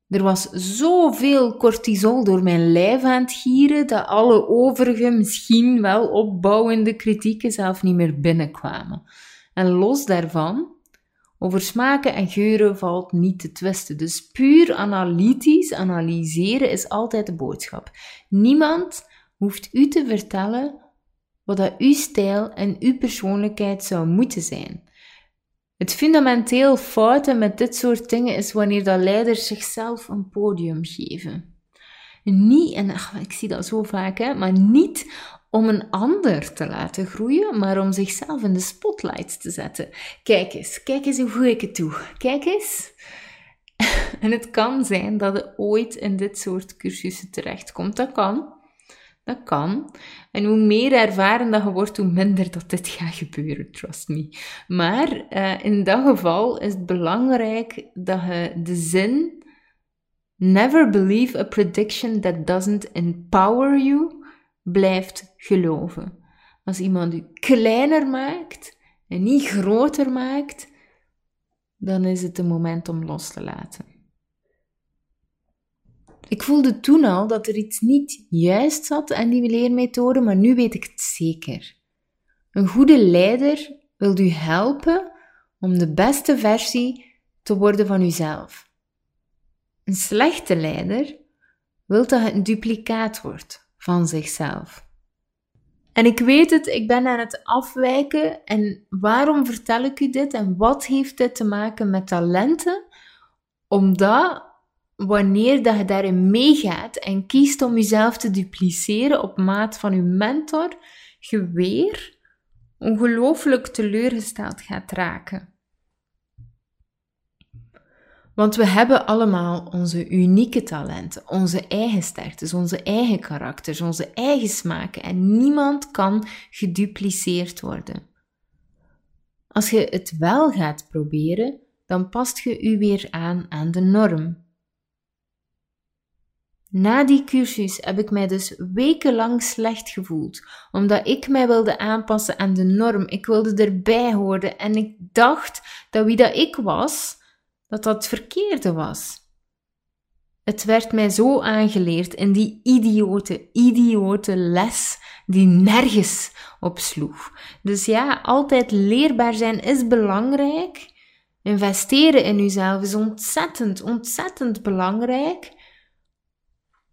Speaker 1: Er was zoveel cortisol door mijn lijf aan het gieren dat alle overige, misschien wel opbouwende kritieken zelf niet meer binnenkwamen. En los daarvan, over smaken en geuren valt niet te twisten. Dus puur analytisch analyseren is altijd de boodschap. Niemand hoeft u te vertellen wat dat uw stijl en uw persoonlijkheid zou moeten zijn. Het fundamenteel foute met dit soort dingen is wanneer dat leiders zichzelf een podium geven. Niet, en ik zie dat zo vaak, hè, maar niet om een ander te laten groeien, maar om zichzelf in de spotlight te zetten. Kijk eens, kijk eens hoe goed ik het doe. Kijk eens. En het kan zijn dat je ooit in dit soort cursussen terechtkomt. Dat kan. Dat kan. En hoe meer ervaren dat je wordt, hoe minder dat dit gaat gebeuren, trust me. Maar uh, in dat geval is het belangrijk dat je de zin Never believe a prediction that doesn't empower you blijft geloven. Als iemand je kleiner maakt en niet groter maakt, dan is het de moment om los te laten. Ik voelde toen al dat er iets niet juist zat aan die leermethode, maar nu weet ik het zeker. Een goede leider wil u helpen om de beste versie te worden van uzelf. Een slechte leider wil dat het een duplicaat wordt van zichzelf. En ik weet het, ik ben aan het afwijken. En waarom vertel ik u dit en wat heeft dit te maken met talenten? Omdat wanneer dat je daarin meegaat en kiest om jezelf te dupliceren op maat van je mentor, je weer ongelooflijk teleurgesteld gaat raken. Want we hebben allemaal onze unieke talenten, onze eigen sterktes, onze eigen karakters, onze eigen smaken en niemand kan gedupliceerd worden. Als je het wel gaat proberen,
Speaker 2: dan past je u weer aan aan de norm. Na die cursus heb ik mij dus wekenlang slecht gevoeld, omdat ik mij wilde aanpassen aan de norm. Ik wilde erbij horen en ik dacht dat wie dat ik was, dat dat het verkeerde was. Het werd mij zo aangeleerd in die idiote, idiote les die nergens op sloeg. Dus ja, altijd leerbaar zijn is belangrijk. Investeren in uzelf is ontzettend, ontzettend belangrijk.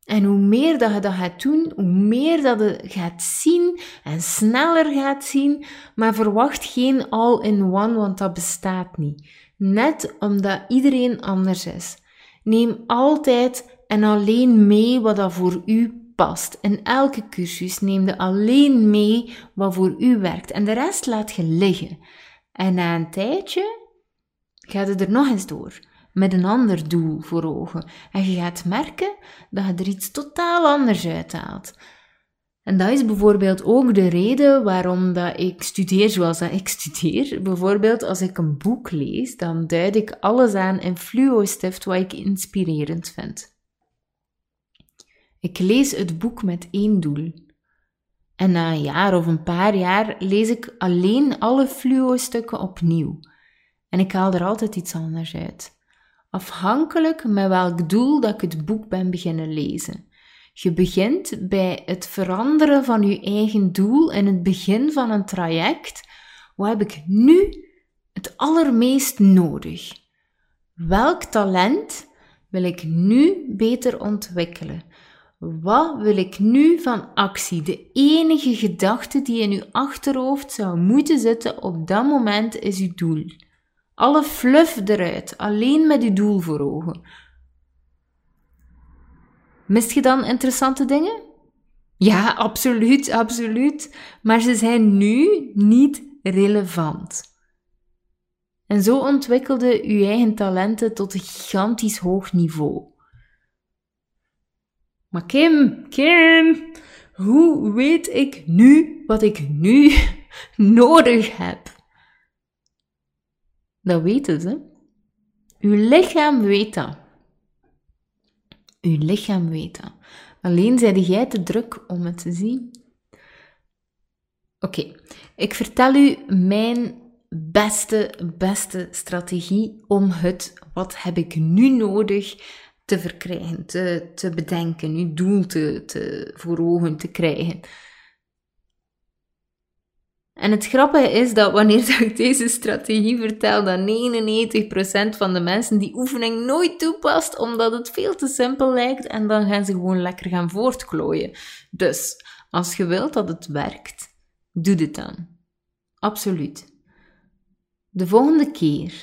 Speaker 2: En hoe meer dat je dat gaat doen, hoe meer dat je gaat zien en sneller gaat zien, maar verwacht geen all-in-one, want dat bestaat niet. Net omdat iedereen anders is. Neem altijd en alleen mee wat dat voor u past. In elke cursus neem je alleen mee wat voor u werkt en de rest laat je liggen. En na een tijdje gaat het er nog eens door met een ander doel voor ogen. En je gaat merken dat je er iets totaal anders uithaalt. En dat is bijvoorbeeld ook de reden waarom dat ik studeer zoals dat ik studeer. Bijvoorbeeld als ik een boek lees, dan duid ik alles aan in fluo-stift wat ik inspirerend vind. Ik lees het boek met één doel. En na een jaar of een paar jaar lees ik alleen alle fluo-stukken opnieuw. En ik haal er altijd iets anders uit afhankelijk met welk doel dat ik het boek ben beginnen lezen. Je begint bij het veranderen van je eigen doel in het begin van een traject. Wat heb ik nu het allermeest nodig? Welk talent wil ik nu beter ontwikkelen? Wat wil ik nu van actie? De enige gedachte die in uw achterhoofd zou moeten zitten op dat moment is uw doel. Alle fluff eruit, alleen met je doel voor ogen. Mist je dan interessante dingen? Ja, absoluut, absoluut. Maar ze zijn nu niet relevant. En zo ontwikkelde je eigen talenten tot een gigantisch hoog niveau. Maar Kim, Kim, hoe weet ik nu wat ik nu nodig heb? Dat weten ze. Uw lichaam weet dat. Uw lichaam weet dat. Alleen zijde jij te druk om het te zien. Oké, ik vertel u mijn beste, beste strategie om het wat heb ik nu nodig te verkrijgen, te, te bedenken, uw doel te, te, voor ogen te krijgen. En het grappige is dat wanneer ik deze strategie vertel, dat 99% van de mensen die oefening nooit toepast, omdat het veel te simpel lijkt en dan gaan ze gewoon lekker gaan voortklooien. Dus, als je wilt dat het werkt, doe dit dan. Absoluut. De volgende keer,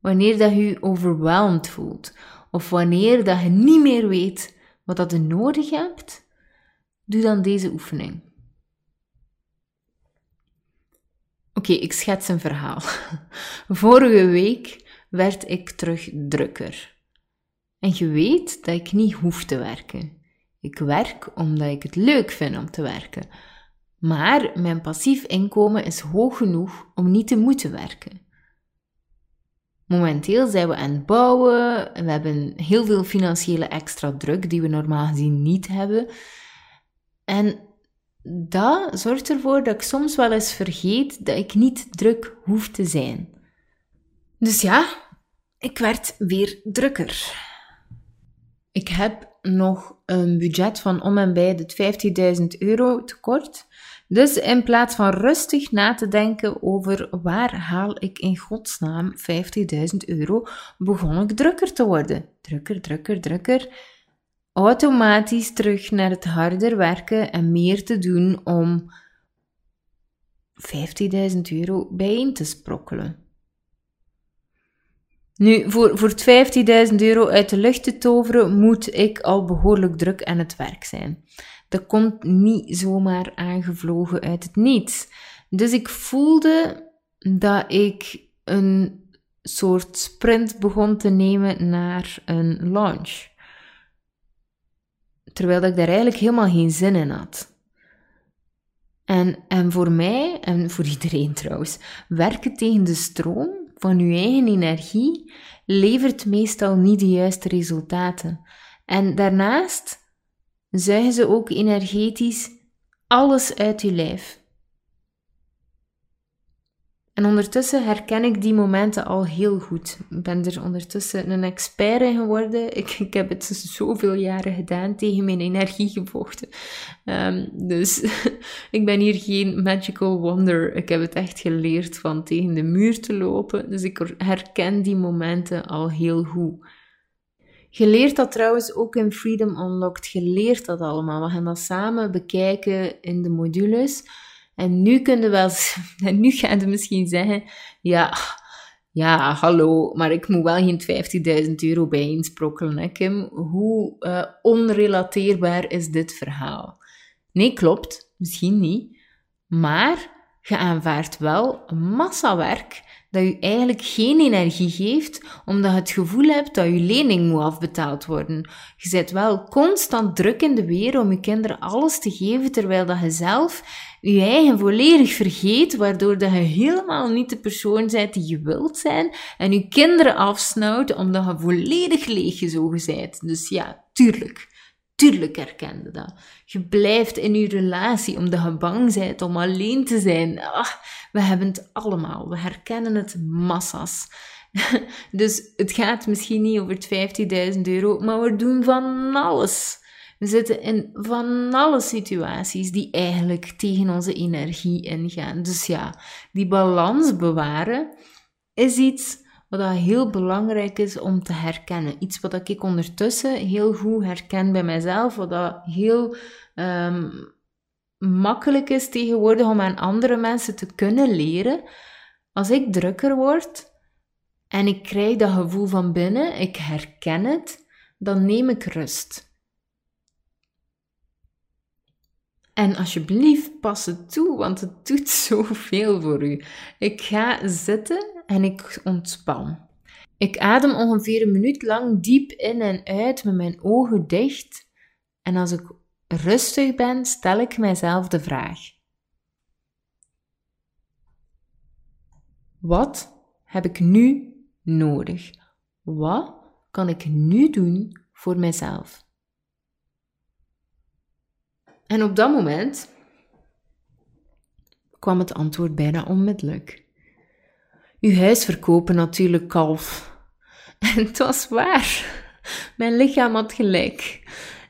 Speaker 2: wanneer dat je je overweldigd voelt, of wanneer dat je niet meer weet wat dat je nodig hebt, doe dan deze oefening. Oké, ik schets een verhaal. Vorige week werd ik terug drukker. En je weet dat ik niet hoef te werken. Ik werk omdat ik het leuk vind om te werken. Maar mijn passief inkomen is hoog genoeg om niet te moeten werken. Momenteel zijn we aan het bouwen en we hebben heel veel financiële extra druk die we normaal gezien niet hebben. En dat zorgt ervoor dat ik soms wel eens vergeet dat ik niet druk hoef te zijn. Dus ja, ik werd weer drukker. Ik heb nog een budget van om en bij de 15.000 euro tekort. Dus in plaats van rustig na te denken over waar haal ik in godsnaam 50.000 euro, begon ik drukker te worden. Drukker, drukker, drukker automatisch terug naar het harder werken en meer te doen om 50.000 euro bijeen te sprokkelen. Nu, voor, voor 50.000 euro uit de lucht te toveren, moet ik al behoorlijk druk aan het werk zijn. Dat komt niet zomaar aangevlogen uit het niets. Dus ik voelde dat ik een soort sprint begon te nemen naar een launch terwijl ik daar eigenlijk helemaal geen zin in had. En, en voor mij, en voor iedereen trouwens, werken tegen de stroom van uw eigen energie levert meestal niet de juiste resultaten. En daarnaast zuigen ze ook energetisch alles uit uw lijf. En ondertussen herken ik die momenten al heel goed. Ik ben er ondertussen een expert in geworden. Ik, ik heb het zoveel jaren gedaan, tegen mijn energie gevochten. Um, dus ik ben hier geen magical wonder. Ik heb het echt geleerd van tegen de muur te lopen. Dus ik herken die momenten al heel goed. Je leert dat trouwens ook in Freedom Unlocked. Je leert dat allemaal. We gaan dat samen bekijken in de modules. En nu kunnen wel, en nu gaan ze misschien zeggen, ja, ja, hallo, maar ik moet wel geen 50.000 euro bijeensprokkelen, hè, Kim. Hoe uh, onrelateerbaar is dit verhaal? Nee, klopt, misschien niet. Maar je aanvaardt wel massa werk dat je eigenlijk geen energie geeft, omdat je het gevoel hebt dat je lening moet afbetaald worden. Je zet wel constant druk in de weer om je kinderen alles te geven, terwijl dat je zelf je eigen volledig vergeet, waardoor dat je helemaal niet de persoon bent die je wilt zijn, en je kinderen afsnauwt omdat je volledig leeggezogen bent. Dus ja, tuurlijk. Tuurlijk herkende dat. Je blijft in je relatie omdat je bang bent om alleen te zijn. Ach, we hebben het allemaal. We herkennen het massas. dus het gaat misschien niet over 50.000 euro, maar we doen van alles. We zitten in van alle situaties die eigenlijk tegen onze energie ingaan. Dus ja, die balans bewaren is iets wat heel belangrijk is om te herkennen. Iets wat ik ondertussen heel goed herken bij mezelf, wat dat heel um, makkelijk is tegenwoordig om aan andere mensen te kunnen leren. Als ik drukker word en ik krijg dat gevoel van binnen, ik herken het, dan neem ik rust. En alsjeblieft, pas het toe, want het doet zoveel voor u. Ik ga zitten en ik ontspan. Ik adem ongeveer een minuut lang diep in en uit met mijn ogen dicht. En als ik rustig ben, stel ik mijzelf de vraag: Wat heb ik nu nodig? Wat kan ik nu doen voor mijzelf? En op dat moment kwam het antwoord bijna onmiddellijk. Uw huis verkopen natuurlijk, kalf. En het was waar. Mijn lichaam had gelijk.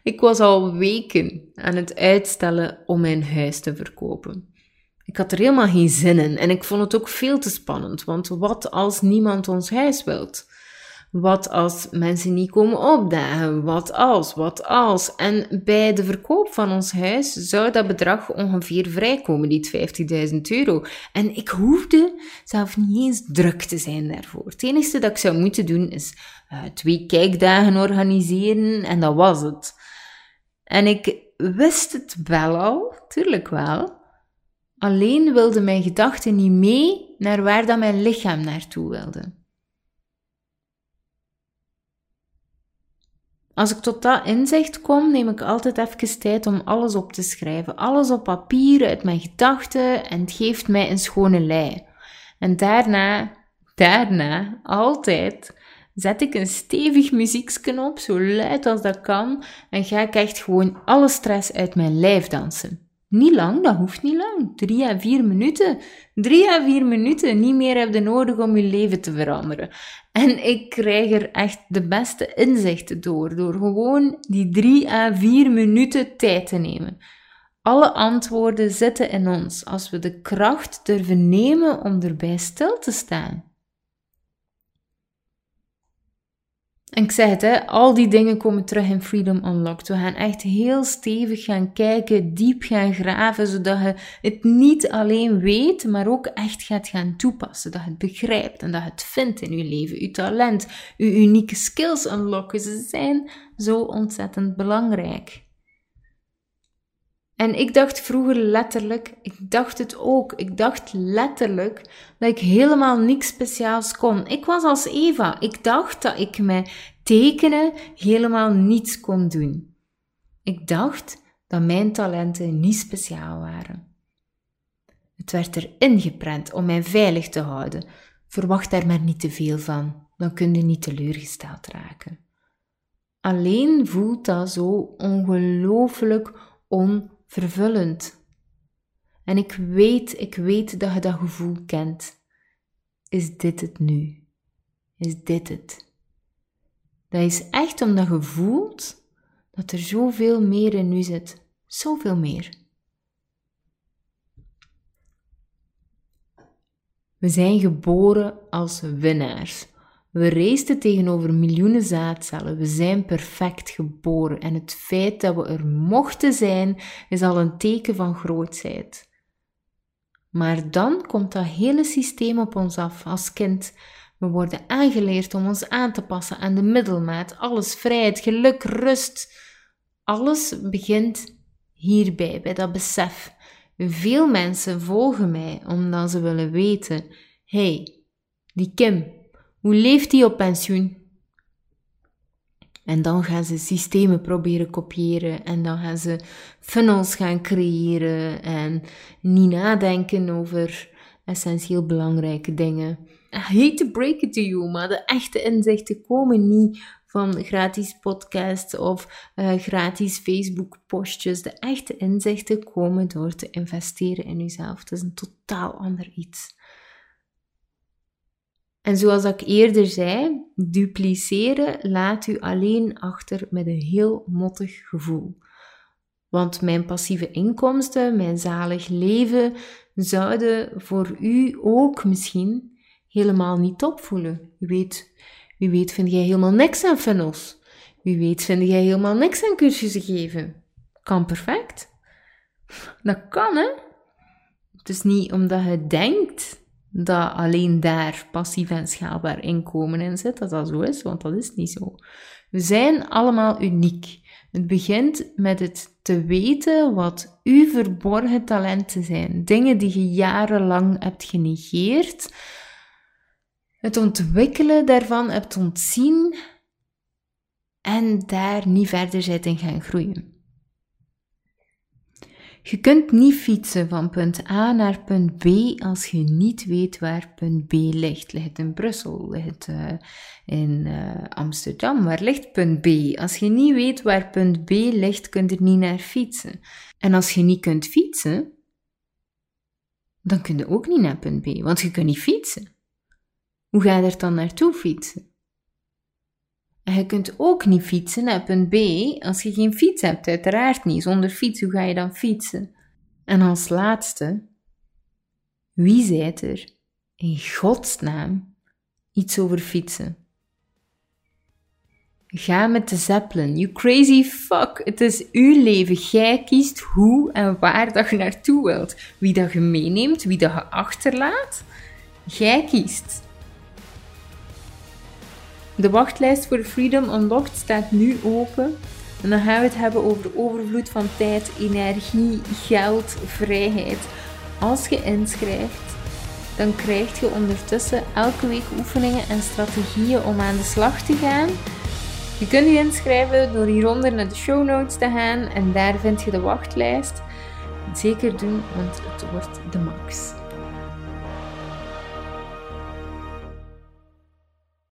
Speaker 2: Ik was al weken aan het uitstellen om mijn huis te verkopen. Ik had er helemaal geen zin in en ik vond het ook veel te spannend, want wat als niemand ons huis wilt? Wat als mensen niet komen opdagen? Wat als? Wat als? En bij de verkoop van ons huis zou dat bedrag ongeveer vrijkomen, die 50.000 euro. En ik hoefde zelf niet eens druk te zijn daarvoor. Het enige dat ik zou moeten doen is uh, twee kijkdagen organiseren en dat was het. En ik wist het wel al, tuurlijk wel. Alleen wilde mijn gedachten niet mee naar waar dat mijn lichaam naartoe wilde. Als ik tot dat inzicht kom, neem ik altijd even tijd om alles op te schrijven. Alles op papier, uit mijn gedachten en het geeft mij een schone lei. En daarna, daarna, altijd, zet ik een stevig muzieksknop, zo luid als dat kan, en ga ik echt gewoon alle stress uit mijn lijf dansen. Niet lang, dat hoeft niet lang. Drie à vier minuten. Drie à vier minuten. Niet meer heb je nodig om je leven te veranderen. En ik krijg er echt de beste inzichten door. Door gewoon die drie à vier minuten tijd te nemen. Alle antwoorden zitten in ons als we de kracht durven nemen om erbij stil te staan. En ik zeg het, hè, al die dingen komen terug in Freedom Unlocked. We gaan echt heel stevig gaan kijken, diep gaan graven, zodat je het niet alleen weet, maar ook echt gaat gaan toepassen. Dat je het begrijpt en dat je het vindt in je leven. Je talent, je unieke skills unlocken, ze zijn zo ontzettend belangrijk. En ik dacht vroeger letterlijk, ik dacht het ook, ik dacht letterlijk dat ik helemaal niks speciaals kon. Ik was als Eva, ik dacht dat ik met tekenen helemaal niets kon doen. Ik dacht dat mijn talenten niet speciaal waren. Het werd erin geprent om mij veilig te houden. verwacht daar maar niet te veel van. Dan kun je niet teleurgesteld raken. Alleen voelt dat zo ongelooflijk onvervullend. En ik weet, ik weet dat je dat gevoel kent. Is dit het nu? Is dit het? Dat is echt omdat je voelt dat er zoveel meer in u zit. Zoveel meer. We zijn geboren als winnaars. We reisden tegenover miljoenen zaadcellen. We zijn perfect geboren. En het feit dat we er mochten zijn, is al een teken van grootheid. Maar dan komt dat hele systeem op ons af als kind. We worden aangeleerd om ons aan te passen aan de middelmaat. Alles vrijheid, geluk, rust. Alles begint hierbij, bij dat besef. Veel mensen volgen mij omdat ze willen weten: hey, die Kim, hoe leeft die op pensioen? En dan gaan ze systemen proberen kopiëren en dan gaan ze funnels gaan creëren en niet nadenken over essentieel belangrijke dingen. I hate to break it to you, maar de echte inzichten komen niet van gratis podcasts of uh, gratis Facebook postjes. De echte inzichten komen door te investeren in jezelf. Het is een totaal ander iets. En zoals ik eerder zei, dupliceren laat u alleen achter met een heel mottig gevoel. Want mijn passieve inkomsten, mijn zalig leven, zouden voor u ook misschien helemaal niet opvoelen. U weet, wie weet vind jij helemaal niks aan funnels. Wie weet vind jij helemaal niks aan cursussen geven. Kan perfect. Dat kan, hè? Het is niet omdat je denkt dat alleen daar passief en schaalbaar inkomen in zit, dat dat zo is, want dat is niet zo. We zijn allemaal uniek. Het begint met het te weten wat uw verborgen talenten zijn. Dingen die je jarenlang hebt genegeerd, het ontwikkelen daarvan hebt ontzien en daar niet verder zit in gaan groeien. Je kunt niet fietsen van punt A naar punt B als je niet weet waar punt B ligt. Ligt het in Brussel? Ligt het uh, in uh, Amsterdam? Waar ligt punt B? Als je niet weet waar punt B ligt, kun je er niet naar fietsen. En als je niet kunt fietsen, dan kun je ook niet naar punt B, want je kunt niet fietsen. Hoe ga je er dan naartoe fietsen? En je kunt ook niet fietsen naar punt B als je geen fiets hebt, uiteraard niet. Zonder fiets, hoe ga je dan fietsen? En als laatste, wie zei er in godsnaam iets over fietsen? Ga met de Zeppelin, you crazy fuck. Het is uw leven. Jij kiest hoe en waar dat je naartoe wilt. Wie dat je meeneemt, wie dat je achterlaat. Jij kiest. De wachtlijst voor Freedom Unlocked staat nu open. En dan gaan we het hebben over de overvloed van tijd, energie, geld, vrijheid. Als je inschrijft, dan krijg je ondertussen elke week oefeningen en strategieën om aan de slag te gaan. Je kunt je inschrijven door hieronder naar de show notes te gaan en daar vind je de wachtlijst. Zeker doen, want het wordt de max.